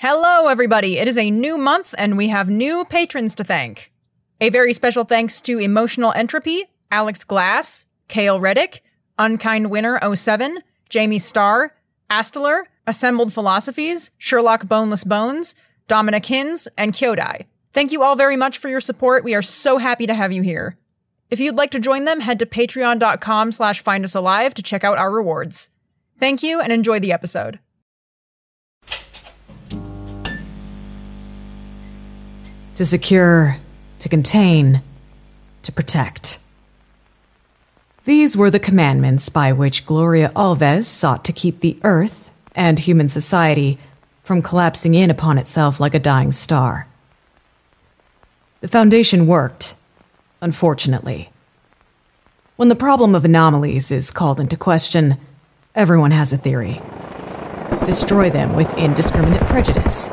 Hello, everybody. It is a new month, and we have new patrons to thank. A very special thanks to Emotional Entropy, Alex Glass, Kale Reddick, Unkind Winner 07, Jamie Starr, Asteler, Assembled Philosophies, Sherlock Boneless Bones, Dominic Hins, and Kyodai. Thank you all very much for your support. We are so happy to have you here. If you'd like to join them, head to patreon.com slash findusalive to check out our rewards. Thank you and enjoy the episode. To secure, to contain, to protect. These were the commandments by which Gloria Alves sought to keep the Earth and human society from collapsing in upon itself like a dying star. The Foundation worked, unfortunately. When the problem of anomalies is called into question, everyone has a theory. Destroy them with indiscriminate prejudice.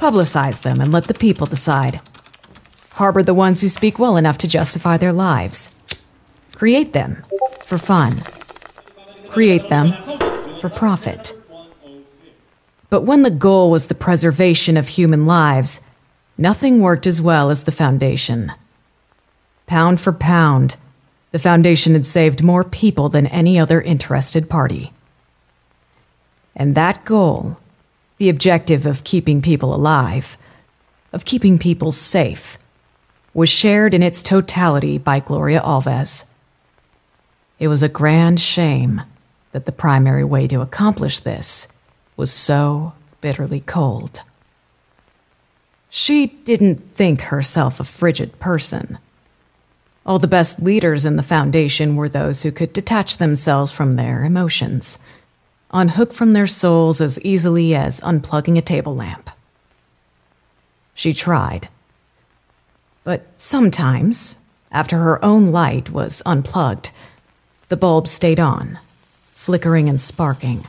Publicize them and let the people decide. Harbor the ones who speak well enough to justify their lives. Create them for fun. Create them for profit. But when the goal was the preservation of human lives, nothing worked as well as the Foundation. Pound for pound, the Foundation had saved more people than any other interested party. And that goal the objective of keeping people alive, of keeping people safe, was shared in its totality by Gloria Alves. It was a grand shame that the primary way to accomplish this was so bitterly cold. She didn't think herself a frigid person. All the best leaders in the Foundation were those who could detach themselves from their emotions unhook from their souls as easily as unplugging a table lamp. She tried. But sometimes, after her own light was unplugged, the bulb stayed on, flickering and sparking.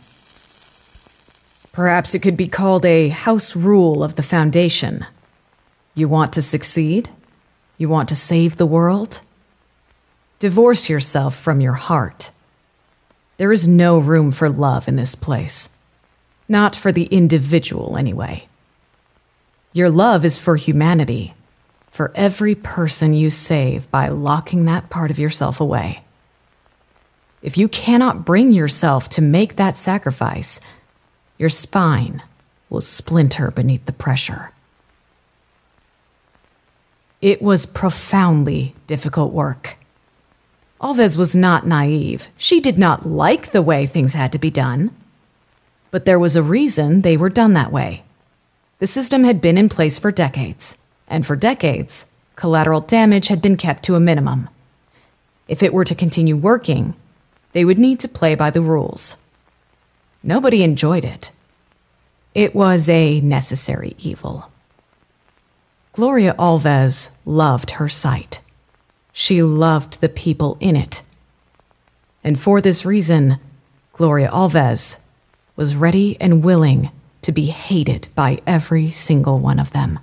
Perhaps it could be called a house rule of the Foundation. You want to succeed? You want to save the world? Divorce yourself from your heart there is no room for love in this place. Not for the individual, anyway. Your love is for humanity, for every person you save by locking that part of yourself away. If you cannot bring yourself to make that sacrifice, your spine will splinter beneath the pressure. It was profoundly difficult work. Alves was not naive. She did not like the way things had to be done. But there was a reason they were done that way. The system had been in place for decades, and for decades, collateral damage had been kept to a minimum. If it were to continue working, they would need to play by the rules. Nobody enjoyed it. It was a necessary evil. Gloria Alves loved her site. She loved the people in it. And for this reason, Gloria Alves was ready and willing to be hated by every single one of them.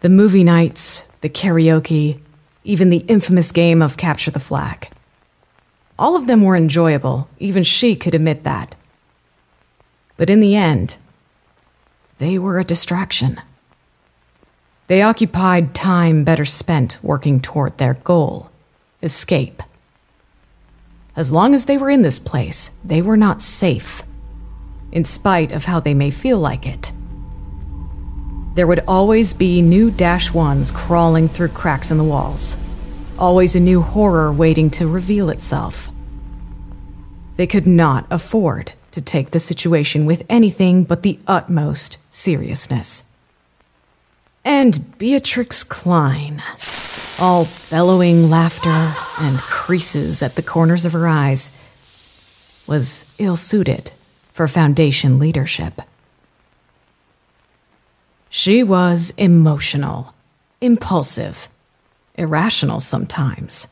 The movie nights, the karaoke, even the infamous game of Capture the Flag. All of them were enjoyable, even she could admit that. But in the end, they were a distraction. They occupied time better spent working toward their goal escape. As long as they were in this place, they were not safe, in spite of how they may feel like it. There would always be new Dash 1s crawling through cracks in the walls, always a new horror waiting to reveal itself. They could not afford to take the situation with anything but the utmost seriousness and Beatrix Klein, all bellowing laughter and creases at the corners of her eyes, was ill suited for Foundation leadership. She was emotional, impulsive, irrational sometimes.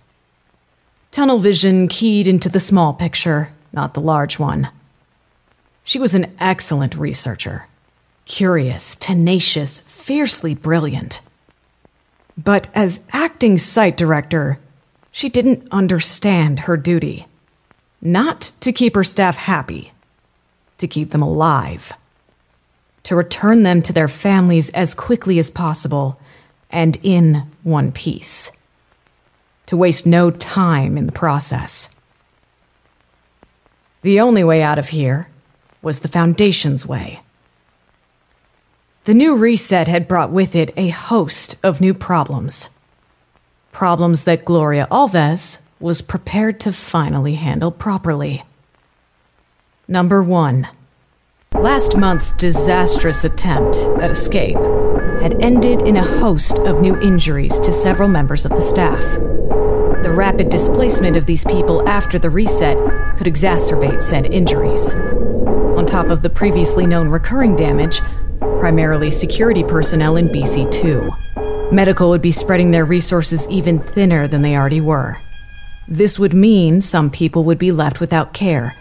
Tunnel vision keyed into the small picture, not the large one. She was an excellent researcher curious, tenacious, fiercely brilliant. But as acting site director, she didn't understand her duty. Not to keep her staff happy, to keep them alive. to return them to their families as quickly as possible and in one piece. To waste no time in the process. The only way out of here was the Foundation's way. The new reset had brought with it a host of new problems. Problems that Gloria Alves was prepared to finally handle properly. Number one. Last month's disastrous attempt at escape had ended in a host of new injuries to several members of the staff. The rapid displacement of these people after the reset could exacerbate said injuries. On top of the previously known recurring damage, primarily security personnel in BC 2. Medical would be spreading their resources even thinner than they already were. This would mean some people would be left without care,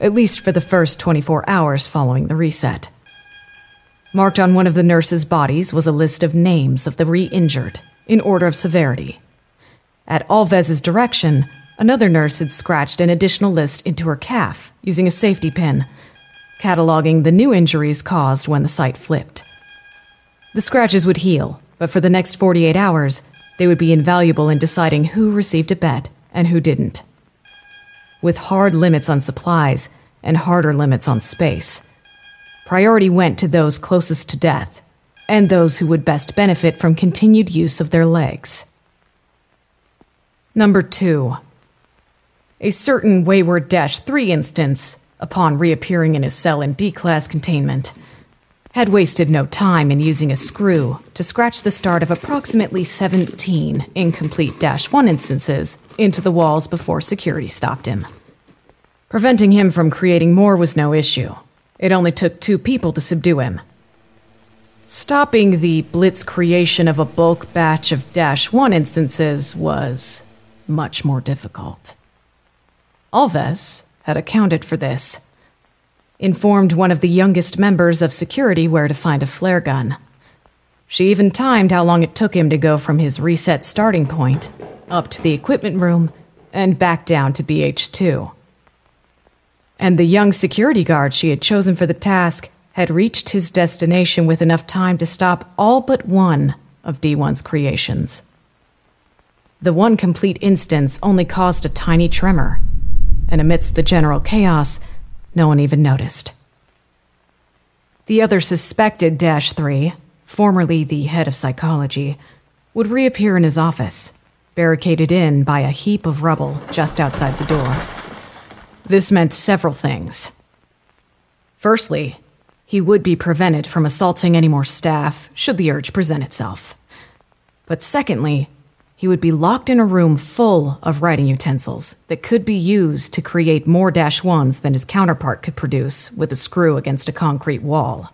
at least for the first 24 hours following the reset. Marked on one of the nurses' bodies was a list of names of the re injured, in order of severity. At Alves's direction, another nurse had scratched an additional list into her calf using a safety pin, cataloging the new injuries caused when the site flipped. The scratches would heal, but for the next 48 hours, they would be invaluable in deciding who received a bed and who didn't. With hard limits on supplies and harder limits on space, priority went to those closest to death and those who would best benefit from continued use of their legs. Number two, a certain Wayward Dash 3 instance, upon reappearing in his cell in D class containment, had wasted no time in using a screw to scratch the start of approximately 17 incomplete Dash 1 instances into the walls before security stopped him. Preventing him from creating more was no issue. It only took two people to subdue him. Stopping the blitz creation of a bulk batch of Dash 1 instances was much more difficult. Alves had accounted for this informed one of the youngest members of security where to find a flare gun. She even timed how long it took him to go from his reset starting point up to the equipment room and back down to BH2. And the young security guard she had chosen for the task had reached his destination with enough time to stop all but one of D1's creations. The one complete instance only caused a tiny tremor, and amidst the general chaos, no one even noticed. The other suspected Dash 3, formerly the head of psychology, would reappear in his office, barricaded in by a heap of rubble just outside the door. This meant several things. Firstly, he would be prevented from assaulting any more staff should the urge present itself. But secondly, he would be locked in a room full of writing utensils that could be used to create more Dash 1s than his counterpart could produce with a screw against a concrete wall.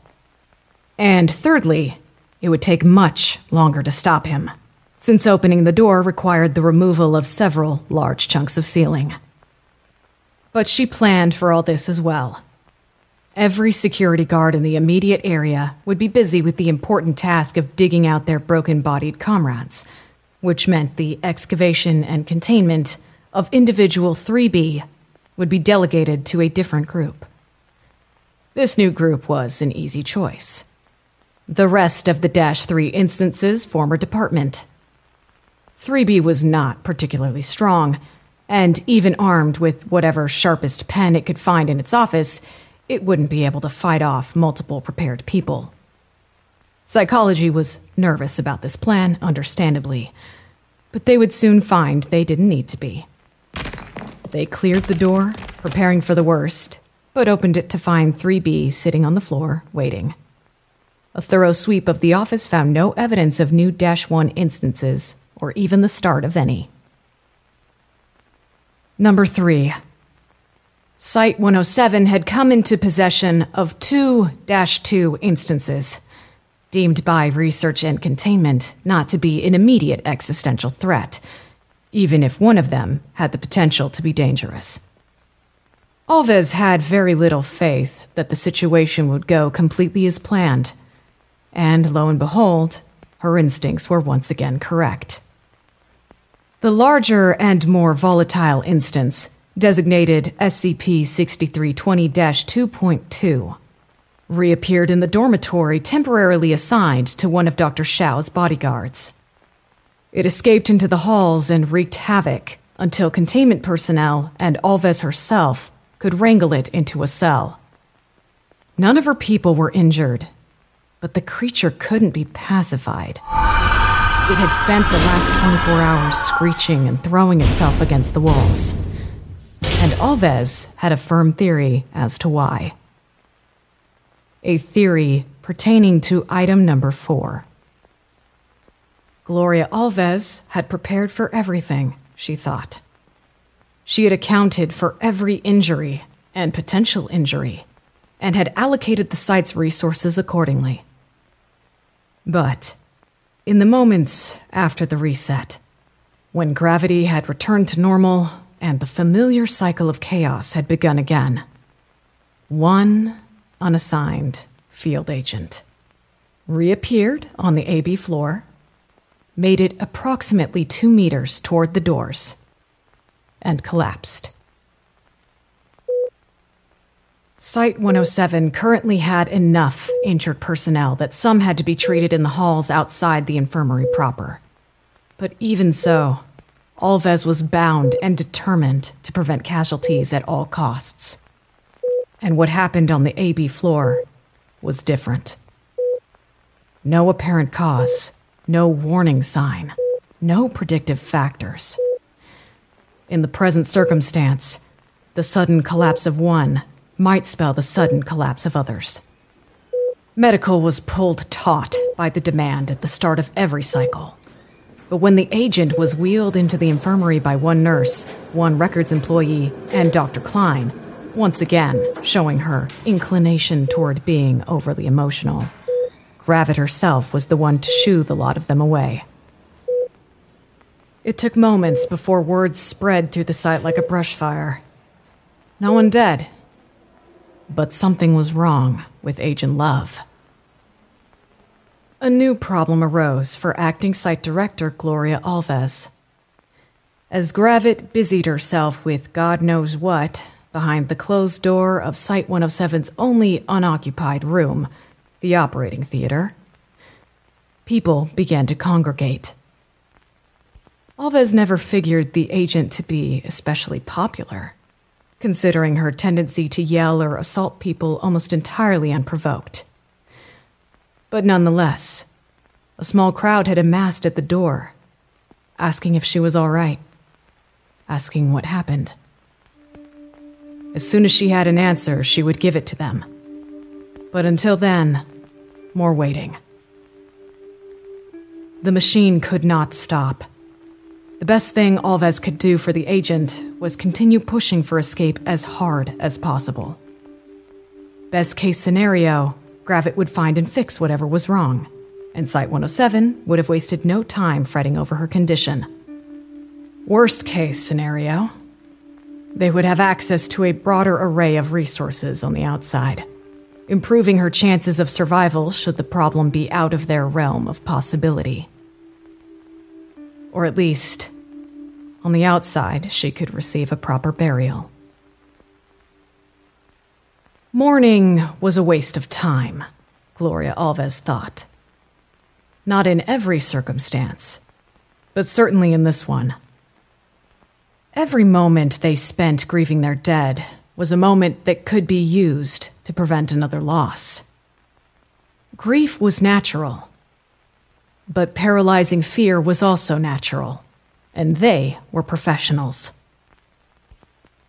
And thirdly, it would take much longer to stop him, since opening the door required the removal of several large chunks of ceiling. But she planned for all this as well. Every security guard in the immediate area would be busy with the important task of digging out their broken bodied comrades which meant the excavation and containment of individual 3B would be delegated to a different group. This new group was an easy choice. The rest of the Dash 3 instances former department. 3B was not particularly strong, and even armed with whatever sharpest pen it could find in its office, it wouldn't be able to fight off multiple prepared people. Psychology was nervous about this plan, understandably, but they would soon find they didn't need to be. They cleared the door, preparing for the worst, but opened it to find 3B sitting on the floor, waiting. A thorough sweep of the office found no evidence of new Dash 1 instances, or even the start of any. Number 3. Site 107 had come into possession of two Dash 2 instances deemed by research and containment not to be an immediate existential threat, even if one of them had the potential to be dangerous. Alves had very little faith that the situation would go completely as planned, and lo and behold, her instincts were once again correct. The larger and more volatile instance, designated SCP 6320 2.2, reappeared in the dormitory temporarily assigned to one of Dr. Shao's bodyguards. It escaped into the halls and wreaked havoc until containment personnel and Alves herself could wrangle it into a cell. None of her people were injured, but the creature couldn't be pacified. It had spent the last 24 hours screeching and throwing itself against the walls. And Alves had a firm theory as to why. A theory pertaining to item number four. Gloria Alves had prepared for everything, she thought. She had accounted for every injury and potential injury, and had allocated the site's resources accordingly. But in the moments after the reset, when gravity had returned to normal and the familiar cycle of chaos had begun again, one unassigned field agent reappeared on the AB floor, made it approximately two meters toward the doors, and collapsed. Site 107 currently had enough injured personnel that some had to be treated in the halls outside the infirmary proper. But even so, Alves was bound and determined to prevent casualties at all costs. And what happened on the AB floor was different. No apparent cause, no warning sign, no predictive factors. In the present circumstance, the sudden collapse of one might spell the sudden collapse of others. Medical was pulled taut by the demand at the start of every cycle. But when the agent was wheeled into the infirmary by one nurse, one records employee, and Dr. Klein, once again showing her inclination toward being overly emotional, Gravit herself was the one to shoo the lot of them away. It took moments before words spread through the site like a brush fire. No one dead, but something was wrong with Agent Love. A new problem arose for acting site director Gloria Alves. As Gravit busied herself with God knows what behind the closed door of Site 107's only unoccupied room, the operating theater, people began to congregate. Alves never figured the agent to be especially popular considering her tendency to yell or assault people almost entirely unprovoked. But nonetheless, a small crowd had amassed at the door, asking if she was all right, asking what happened. As soon as she had an answer, she would give it to them. But until then, more waiting. The machine could not stop. The best thing Alves could do for the agent was continue pushing for escape as hard as possible. Best case scenario, Gravit would find and fix whatever was wrong, and Site 107 would have wasted no time fretting over her condition. Worst case scenario, they would have access to a broader array of resources on the outside, improving her chances of survival should the problem be out of their realm of possibility. Or at least, on the outside, she could receive a proper burial. Mourning was a waste of time, Gloria Alves thought. Not in every circumstance, but certainly in this one. Every moment they spent grieving their dead was a moment that could be used to prevent another loss. Grief was natural, but paralyzing fear was also natural, and they were professionals.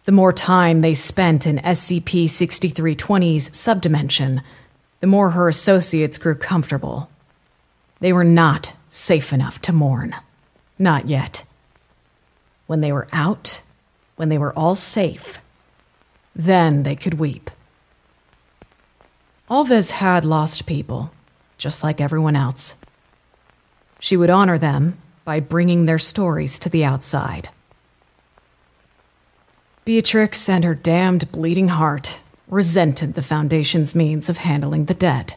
The more time they spent in SCP 6320's subdimension, the more her associates grew comfortable. They were not safe enough to mourn. Not yet. When they were out, when they were all safe, then they could weep. Alves had lost people, just like everyone else. She would honor them by bringing their stories to the outside. Beatrix and her damned bleeding heart resented the Foundation's means of handling the dead.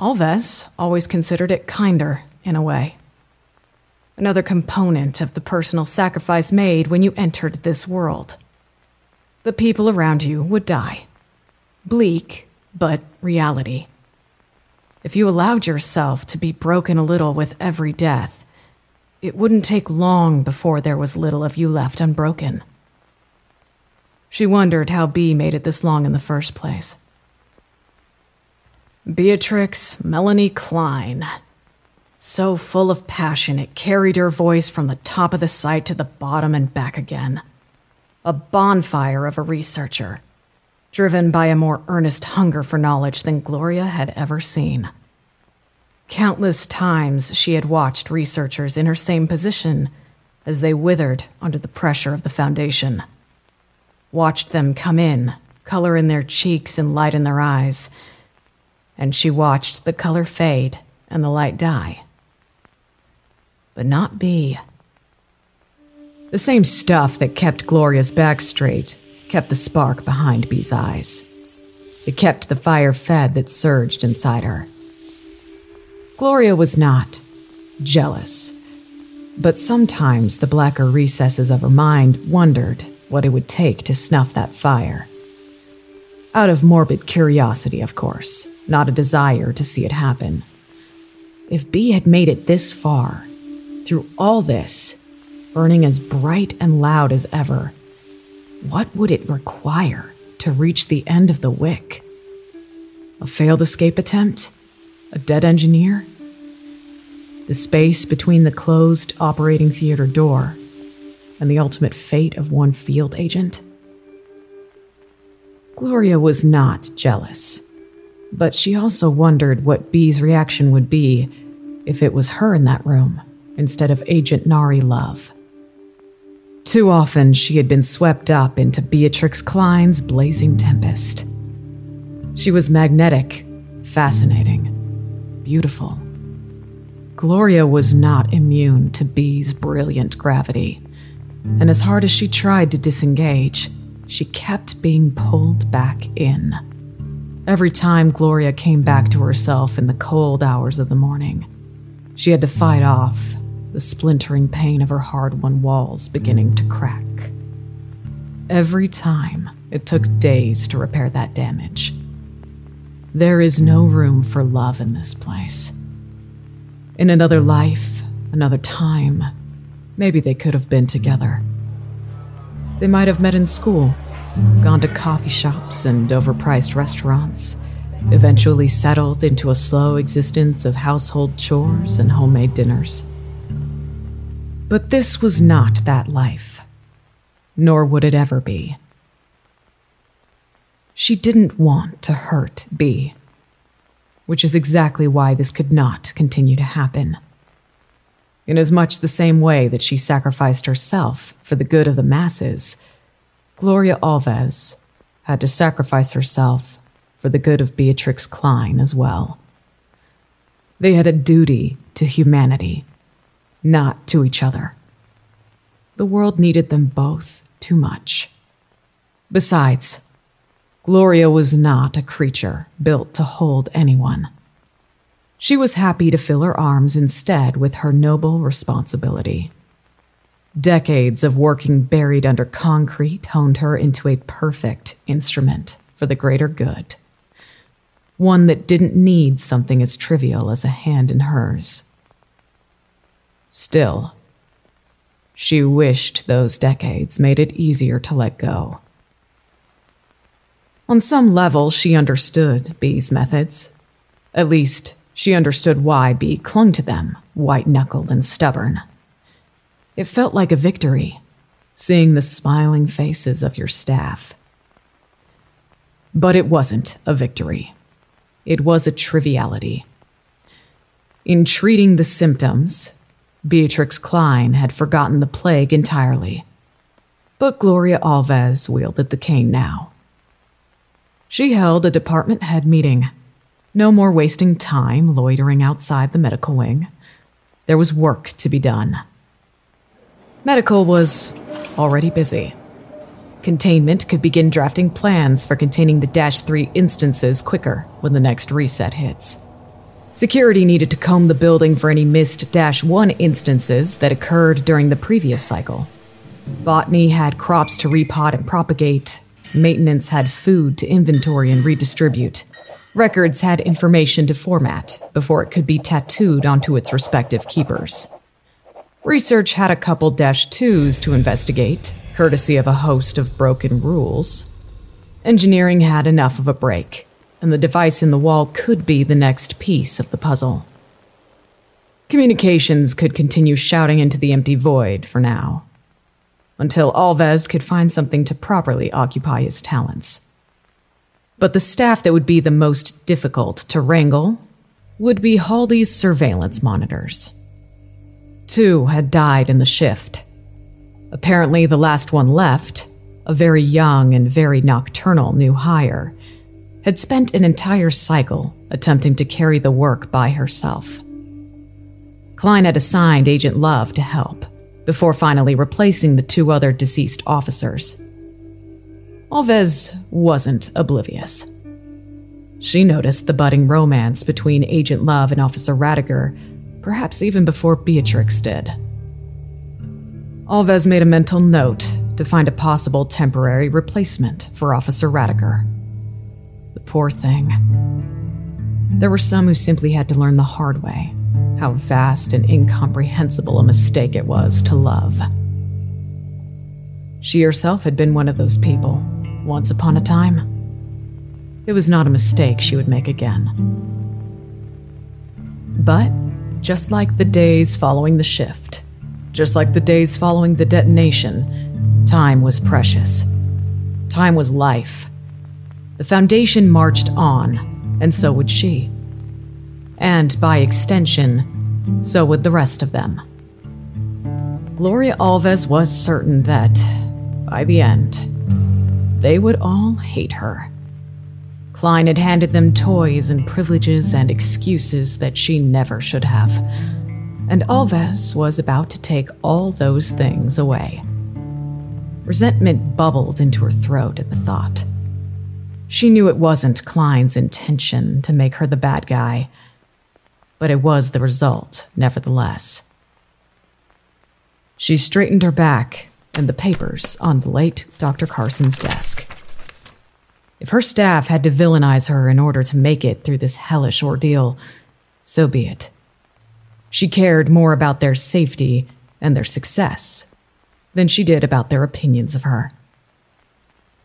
Alves always considered it kinder, in a way. Another component of the personal sacrifice made when you entered this world. The people around you would die. Bleak, but reality. If you allowed yourself to be broken a little with every death, it wouldn't take long before there was little of you left unbroken. She wondered how Bee made it this long in the first place. Beatrix Melanie Klein. So full of passion, it carried her voice from the top of the site to the bottom and back again. A bonfire of a researcher, driven by a more earnest hunger for knowledge than Gloria had ever seen. Countless times she had watched researchers in her same position as they withered under the pressure of the Foundation. Watched them come in, color in their cheeks and light in their eyes, and she watched the color fade and the light die. But not Bee. The same stuff that kept Gloria's back straight kept the spark behind Bee's eyes. It kept the fire fed that surged inside her. Gloria was not jealous, but sometimes the blacker recesses of her mind wondered what it would take to snuff that fire. Out of morbid curiosity, of course, not a desire to see it happen. If Bee had made it this far, through all this, burning as bright and loud as ever, what would it require to reach the end of the wick? A failed escape attempt? A dead engineer? The space between the closed operating theater door and the ultimate fate of one field agent? Gloria was not jealous, but she also wondered what Bee's reaction would be if it was her in that room instead of Agent Nari Love. Too often, she had been swept up into Beatrix Klein's blazing tempest. She was magnetic, fascinating, beautiful. Gloria was not immune to Bee's brilliant gravity, and as hard as she tried to disengage, she kept being pulled back in. Every time Gloria came back to herself in the cold hours of the morning, she had to fight off the splintering pain of her hard won walls beginning to crack. Every time, it took days to repair that damage. There is no room for love in this place. In another life, another time, maybe they could have been together. They might have met in school, gone to coffee shops and overpriced restaurants, eventually settled into a slow existence of household chores and homemade dinners. But this was not that life, nor would it ever be. She didn't want to hurt Bee, which is exactly why this could not continue to happen. In as much the same way that she sacrificed herself for the good of the masses, Gloria Alves had to sacrifice herself for the good of Beatrix Klein as well. They had a duty to humanity not to each other. The world needed them both too much. Besides, Gloria was not a creature built to hold anyone. She was happy to fill her arms instead with her noble responsibility. Decades of working buried under concrete honed her into a perfect instrument for the greater good. One that didn't need something as trivial as a hand in hers. Still, she wished those decades made it easier to let go. On some level, she understood Bee's methods. At least, she understood why Bee clung to them, white knuckled and stubborn. It felt like a victory, seeing the smiling faces of your staff. But it wasn't a victory, it was a triviality. In treating the symptoms, Beatrix Klein had forgotten the plague entirely. But Gloria Alves wielded the cane now. She held a department head meeting. No more wasting time loitering outside the medical wing. There was work to be done. Medical was already busy. Containment could begin drafting plans for containing the Dash 3 instances quicker when the next reset hits. Security needed to comb the building for any missed Dash 1 instances that occurred during the previous cycle. Botany had crops to repot and propagate. Maintenance had food to inventory and redistribute. Records had information to format before it could be tattooed onto its respective keepers. Research had a couple dash twos to investigate, courtesy of a host of broken rules. Engineering had enough of a break, and the device in the wall could be the next piece of the puzzle. Communications could continue shouting into the empty void for now, until Alves could find something to properly occupy his talents. But the staff that would be the most difficult to wrangle would be Haldy's surveillance monitors. Two had died in the shift. Apparently, the last one left, a very young and very nocturnal new hire, had spent an entire cycle attempting to carry the work by herself. Klein had assigned Agent Love to help, before finally replacing the two other deceased officers. Alves wasn't oblivious. She noticed the budding romance between Agent Love and Officer Radiger, perhaps even before Beatrix did. Alves made a mental note to find a possible temporary replacement for Officer Radiger. The poor thing. There were some who simply had to learn the hard way how vast and incomprehensible a mistake it was to love. She herself had been one of those people, once upon a time. It was not a mistake she would make again. But, just like the days following the shift, just like the days following the detonation, time was precious. Time was life. The Foundation marched on, and so would she and by extension, so would the rest of them. Gloria Alves was certain that, by the end, they would all hate her. Klein had handed them toys and privileges and excuses that she never should have. And Alves was about to take all those things away. Resentment bubbled into her throat at the thought. She knew it wasn't Klein's intention to make her the bad guy but it was the result, nevertheless. She straightened her back and the papers on the late Dr. Carson's desk. If her staff had to villainize her in order to make it through this hellish ordeal, so be it. She cared more about their safety and their success than she did about their opinions of her.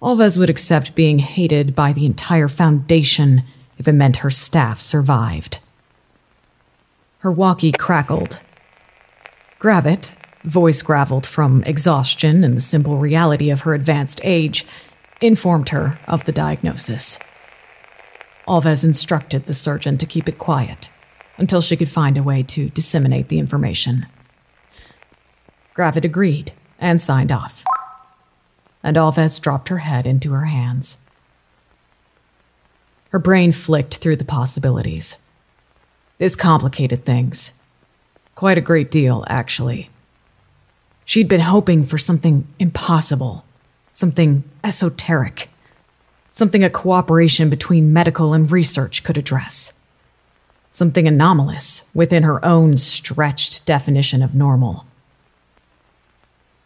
Alves would accept being hated by the entire Foundation if it meant her staff survived. Her walkie crackled. Gravit, voice graveled from exhaustion and the simple reality of her advanced age, informed her of the diagnosis. Alves instructed the surgeon to keep it quiet until she could find a way to disseminate the information. Gravit agreed and signed off. And Alves dropped her head into her hands. Her brain flicked through the possibilities. This complicated things. Quite a great deal, actually. She'd been hoping for something impossible, something esoteric, something a cooperation between medical and research could address, something anomalous within her own stretched definition of normal.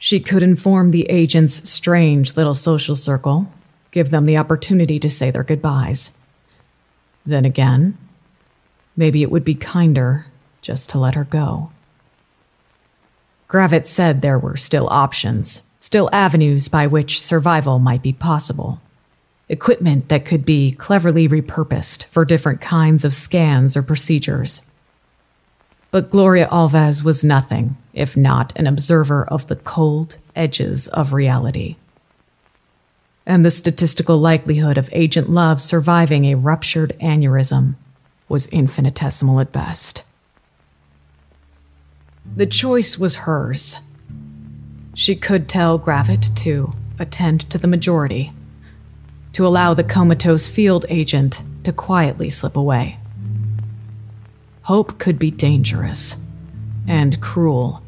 She could inform the agent's strange little social circle, give them the opportunity to say their goodbyes. Then again, Maybe it would be kinder just to let her go. Gravit said there were still options, still avenues by which survival might be possible. Equipment that could be cleverly repurposed for different kinds of scans or procedures. But Gloria Alves was nothing if not an observer of the cold edges of reality. And the statistical likelihood of Agent Love surviving a ruptured aneurysm was infinitesimal at best. The choice was hers. She could tell Gravit to attend to the majority, to allow the comatose field agent to quietly slip away. Hope could be dangerous and cruel.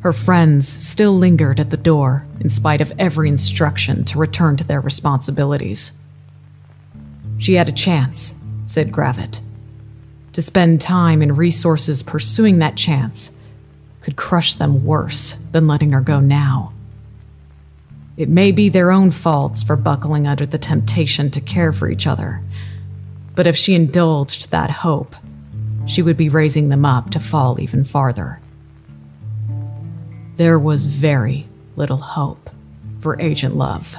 Her friends still lingered at the door in spite of every instruction to return to their responsibilities. She had a chance said Gravit. To spend time and resources pursuing that chance could crush them worse than letting her go now. It may be their own faults for buckling under the temptation to care for each other, But if she indulged that hope, she would be raising them up to fall even farther. There was very little hope for Agent Love.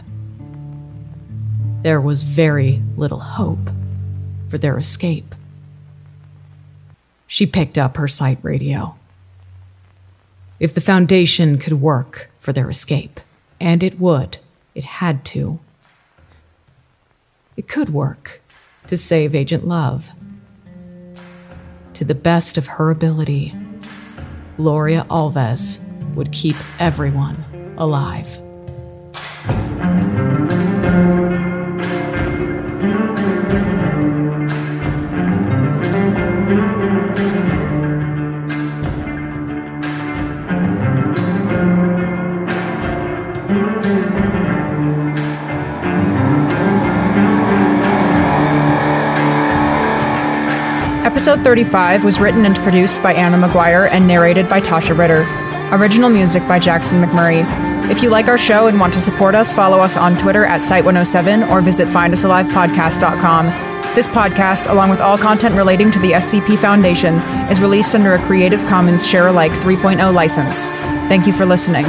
There was very little hope for their escape. She picked up her site radio. If the Foundation could work for their escape, and it would, it had to, it could work to save Agent Love. To the best of her ability, Gloria Alves would keep everyone alive. Episode 35 was written and produced by Anna Maguire and narrated by Taschia Ritter. Original music by Jackson McMurray. If you like our show and want to support us, follow us on Twitter at Site107 or visit findusalivepodcast.com. This podcast, along with all content relating to the SCP Foundation, is released under a Creative Commons Share Alike 3.0 license. Thank you for listening.